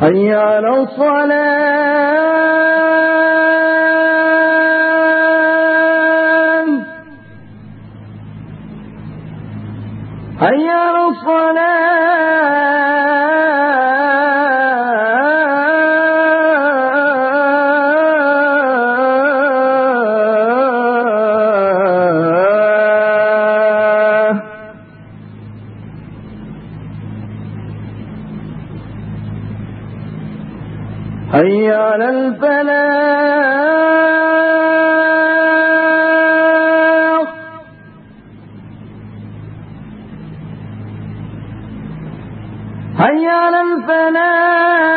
حي على الصلاة. حي على الصلاة. حي على الفلاح. حي على الفلاح.